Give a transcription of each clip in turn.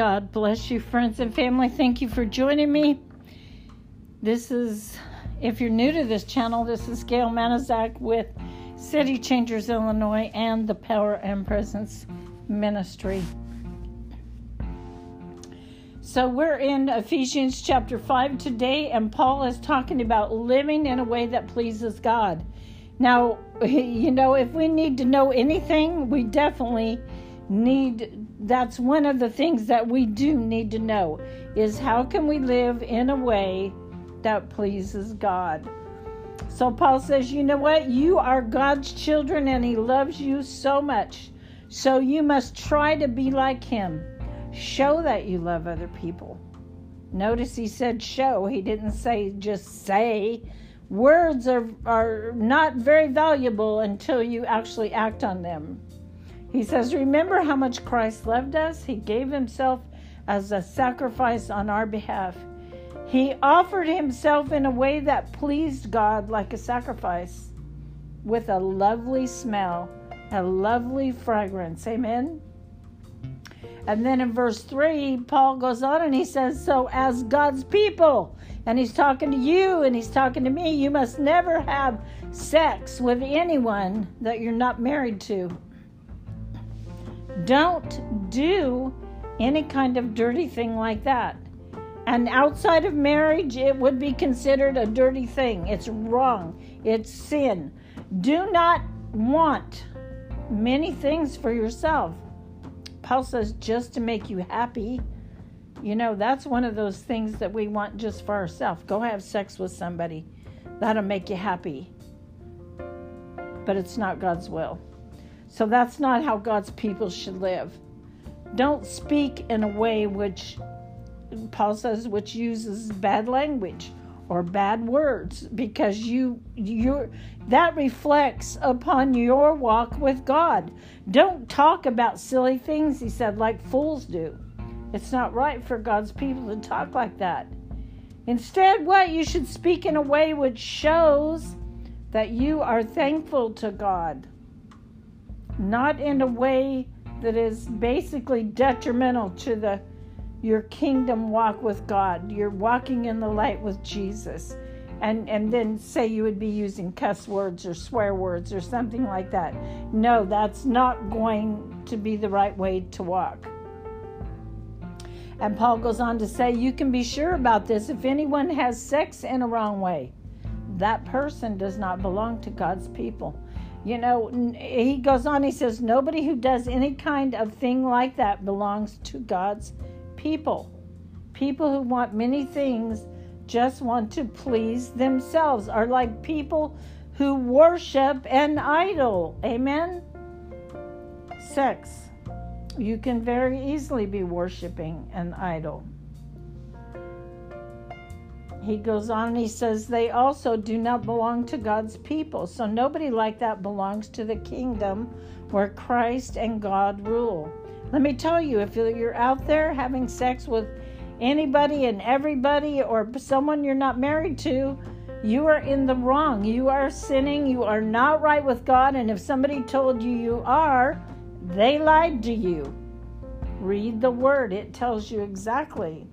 God bless you, friends and family. Thank you for joining me. This is, if you're new to this channel, this is Gail Manizak with City Changers Illinois and the Power and Presence Ministry. So we're in Ephesians chapter 5 today, and Paul is talking about living in a way that pleases God. Now, you know, if we need to know anything, we definitely need that's one of the things that we do need to know is how can we live in a way that pleases God. So Paul says, you know what? You are God's children and he loves you so much. So you must try to be like him. Show that you love other people. Notice he said show. He didn't say just say. Words are, are not very valuable until you actually act on them. He says, Remember how much Christ loved us? He gave himself as a sacrifice on our behalf. He offered himself in a way that pleased God like a sacrifice with a lovely smell, a lovely fragrance. Amen. And then in verse 3, Paul goes on and he says, So as God's people, and he's talking to you and he's talking to me, you must never have sex with anyone that you're not married to. Don't do any kind of dirty thing like that. And outside of marriage, it would be considered a dirty thing. It's wrong. It's sin. Do not want many things for yourself. Paul says just to make you happy. You know, that's one of those things that we want just for ourselves. Go have sex with somebody. That'll make you happy. But it's not God's will. So that's not how God's people should live. Don't speak in a way which Paul says which uses bad language or bad words because you you that reflects upon your walk with God. Don't talk about silly things he said like fools do. It's not right for God's people to talk like that. Instead, what you should speak in a way which shows that you are thankful to God not in a way that is basically detrimental to the your kingdom walk with God. You're walking in the light with Jesus. And and then say you would be using cuss words or swear words or something like that. No, that's not going to be the right way to walk. And Paul goes on to say, you can be sure about this if anyone has sex in a wrong way, that person does not belong to God's people. You know, he goes on, he says, nobody who does any kind of thing like that belongs to God's people. People who want many things just want to please themselves are like people who worship an idol. Amen? Sex. You can very easily be worshiping an idol he goes on and he says they also do not belong to God's people. So nobody like that belongs to the kingdom where Christ and God rule. Let me tell you, if you're out there having sex with anybody and everybody or someone you're not married to, you are in the wrong. You are sinning. You are not right with God. And if somebody told you you are, they lied to you. Read the word, it tells you exactly.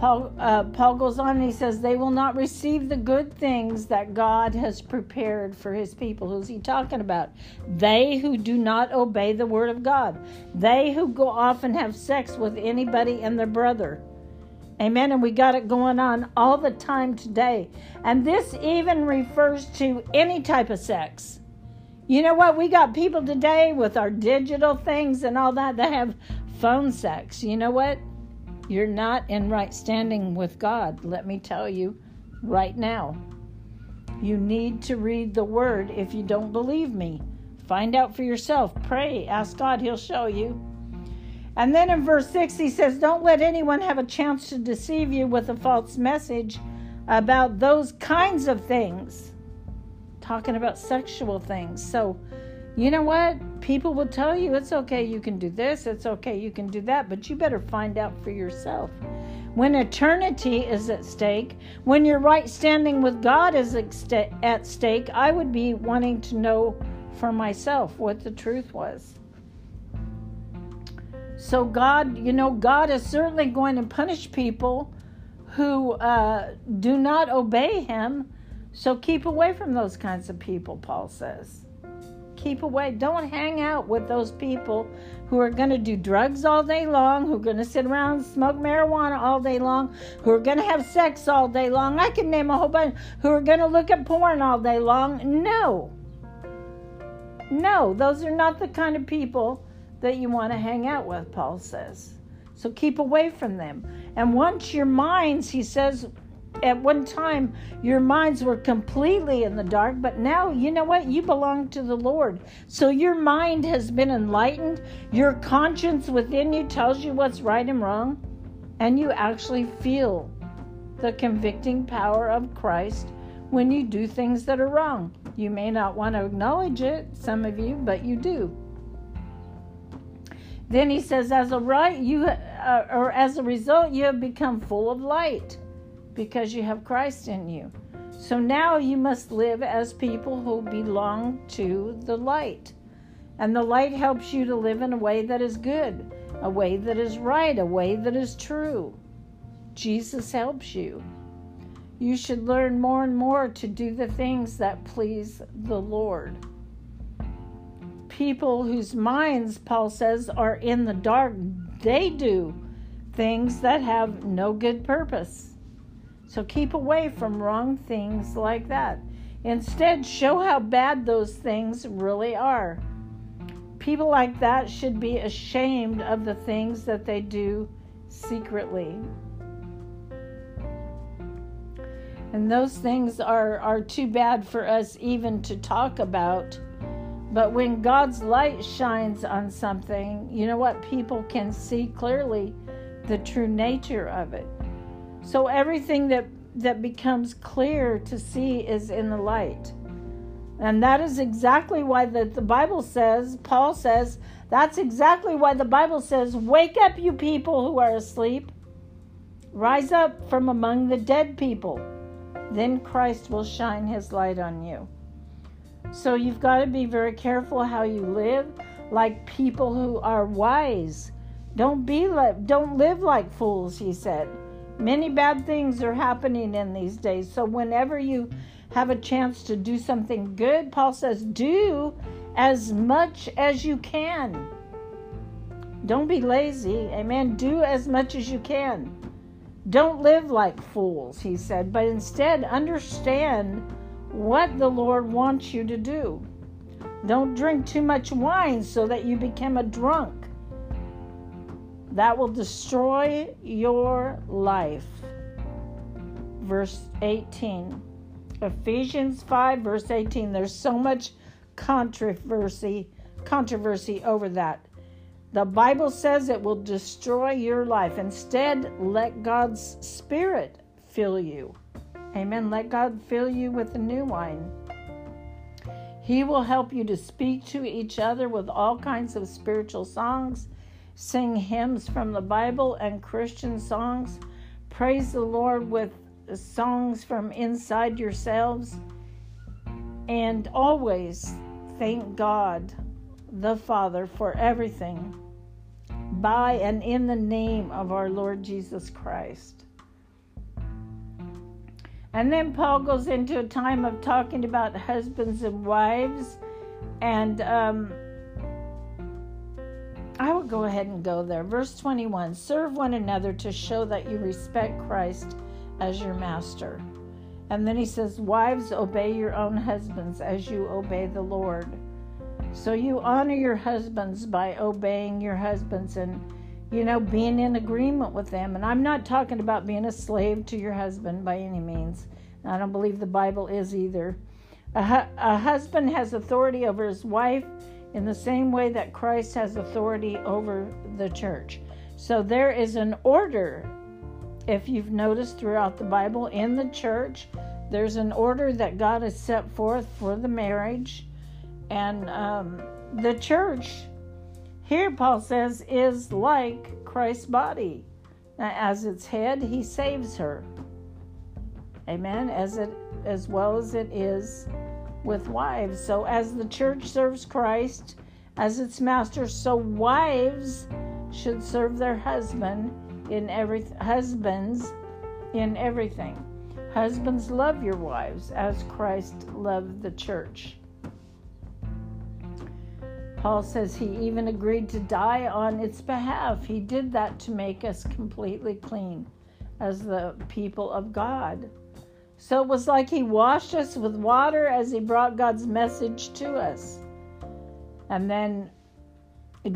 Paul, uh, Paul goes on and he says, They will not receive the good things that God has prepared for his people. Who's he talking about? They who do not obey the word of God. They who go off and have sex with anybody and their brother. Amen. And we got it going on all the time today. And this even refers to any type of sex. You know what? We got people today with our digital things and all that that have phone sex. You know what? You're not in right standing with God, let me tell you right now. You need to read the word if you don't believe me. Find out for yourself. Pray. Ask God, He'll show you. And then in verse 6, he says, Don't let anyone have a chance to deceive you with a false message about those kinds of things. Talking about sexual things. So, you know what? People will tell you it's okay, you can do this, it's okay, you can do that, but you better find out for yourself. When eternity is at stake, when your right standing with God is at stake, I would be wanting to know for myself what the truth was. So, God, you know, God is certainly going to punish people who uh, do not obey Him. So, keep away from those kinds of people, Paul says. Keep away. Don't hang out with those people who are going to do drugs all day long, who are going to sit around and smoke marijuana all day long, who are going to have sex all day long. I can name a whole bunch who are going to look at porn all day long. No. No, those are not the kind of people that you want to hang out with, Paul says. So keep away from them. And once your minds, he says, at one time your minds were completely in the dark, but now you know what? You belong to the Lord. So your mind has been enlightened. Your conscience within you tells you what's right and wrong, and you actually feel the convicting power of Christ when you do things that are wrong. You may not want to acknowledge it, some of you, but you do. Then he says, as a right, you uh, or as a result, you have become full of light because you have Christ in you. So now you must live as people who belong to the light. And the light helps you to live in a way that is good, a way that is right, a way that is true. Jesus helps you. You should learn more and more to do the things that please the Lord. People whose minds, Paul says, are in the dark, they do things that have no good purpose. So keep away from wrong things like that. Instead, show how bad those things really are. People like that should be ashamed of the things that they do secretly. And those things are, are too bad for us even to talk about. But when God's light shines on something, you know what? People can see clearly the true nature of it. So everything that that becomes clear to see is in the light. And that is exactly why the, the Bible says, Paul says, that's exactly why the Bible says, Wake up, you people who are asleep. Rise up from among the dead people. Then Christ will shine his light on you. So you've got to be very careful how you live, like people who are wise. Don't be don't live like fools, he said. Many bad things are happening in these days. So, whenever you have a chance to do something good, Paul says, do as much as you can. Don't be lazy. Amen. Do as much as you can. Don't live like fools, he said, but instead understand what the Lord wants you to do. Don't drink too much wine so that you become a drunk that will destroy your life. Verse 18. Ephesians 5, verse 18. There's so much controversy, controversy over that. The Bible says it will destroy your life. Instead, let God's Spirit fill you. Amen. Let God fill you with the new wine. He will help you to speak to each other with all kinds of spiritual songs sing hymns from the Bible and Christian songs, praise the Lord with songs from inside yourselves, and always thank God the Father for everything. By and in the name of our Lord Jesus Christ. And then Paul goes into a time of talking about husbands and wives. And um, I will go ahead and go there. Verse 21 Serve one another to show that you respect Christ as your master. And then he says, Wives, obey your own husbands as you obey the Lord. So you honor your husbands by obeying your husbands and, you know, being in agreement with them. And I'm not talking about being a slave to your husband by any means. I don't believe the Bible is either. A, hu- a husband has authority over his wife in the same way that Christ has authority over the church. So there is an order, if you've noticed throughout the Bible, in the church, there's an order that God has set forth for the marriage. And um, the church, here Paul says, is like Christ's body. As its head, he saves her. Amen. As it as well as it is with wives. So, as the church serves Christ as its master, so wives should serve their husband in every husbands in everything. Husbands love your wives as Christ loved the church. Paul says he even agreed to die on its behalf. He did that to make us completely clean as the people of God. So it was like he washed us with water as he brought God's message to us. And then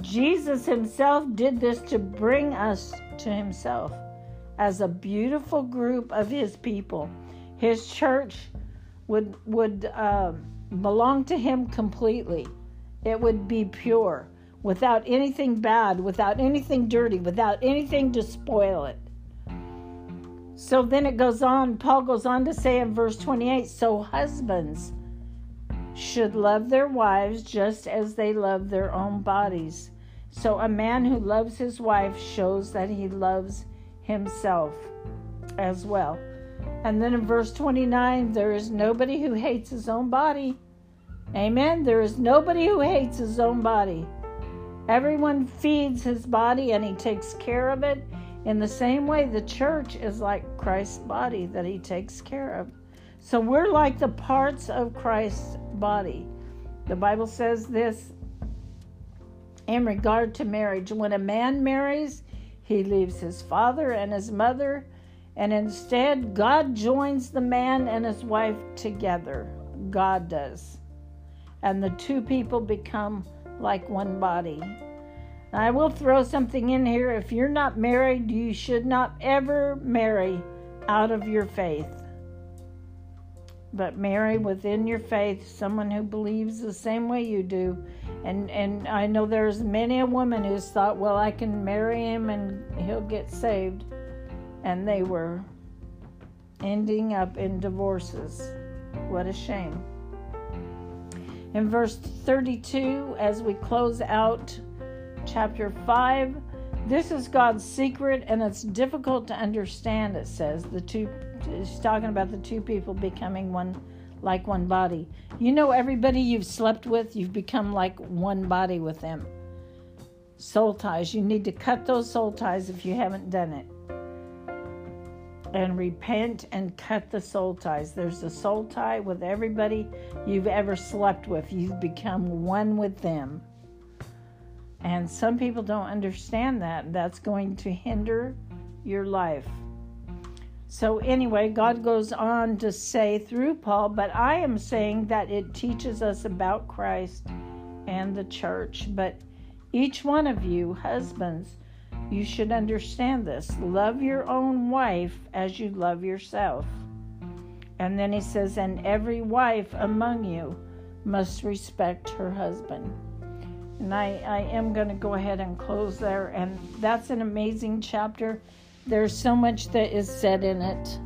Jesus himself did this to bring us to himself as a beautiful group of his people. His church would would uh, belong to him completely. It would be pure, without anything bad, without anything dirty, without anything to spoil it. So then it goes on, Paul goes on to say in verse 28 so husbands should love their wives just as they love their own bodies. So a man who loves his wife shows that he loves himself as well. And then in verse 29, there is nobody who hates his own body. Amen. There is nobody who hates his own body. Everyone feeds his body and he takes care of it. In the same way, the church is like Christ's body that he takes care of. So we're like the parts of Christ's body. The Bible says this in regard to marriage. When a man marries, he leaves his father and his mother, and instead, God joins the man and his wife together. God does. And the two people become like one body. I will throw something in here. If you're not married, you should not ever marry out of your faith. But marry within your faith someone who believes the same way you do and and I know there's many a woman who's thought, well, I can marry him and he'll get saved, and they were ending up in divorces. What a shame. In verse 32, as we close out chapter 5, this is God's secret and it's difficult to understand, it says. The two, he's talking about the two people becoming one like one body. You know, everybody you've slept with, you've become like one body with them. Soul ties, you need to cut those soul ties if you haven't done it. And repent and cut the soul ties. There's a soul tie with everybody you've ever slept with. You've become one with them. And some people don't understand that. That's going to hinder your life. So, anyway, God goes on to say through Paul, but I am saying that it teaches us about Christ and the church. But each one of you, husbands, you should understand this. Love your own wife as you love yourself. And then he says, and every wife among you must respect her husband. And I, I am going to go ahead and close there. And that's an amazing chapter. There's so much that is said in it.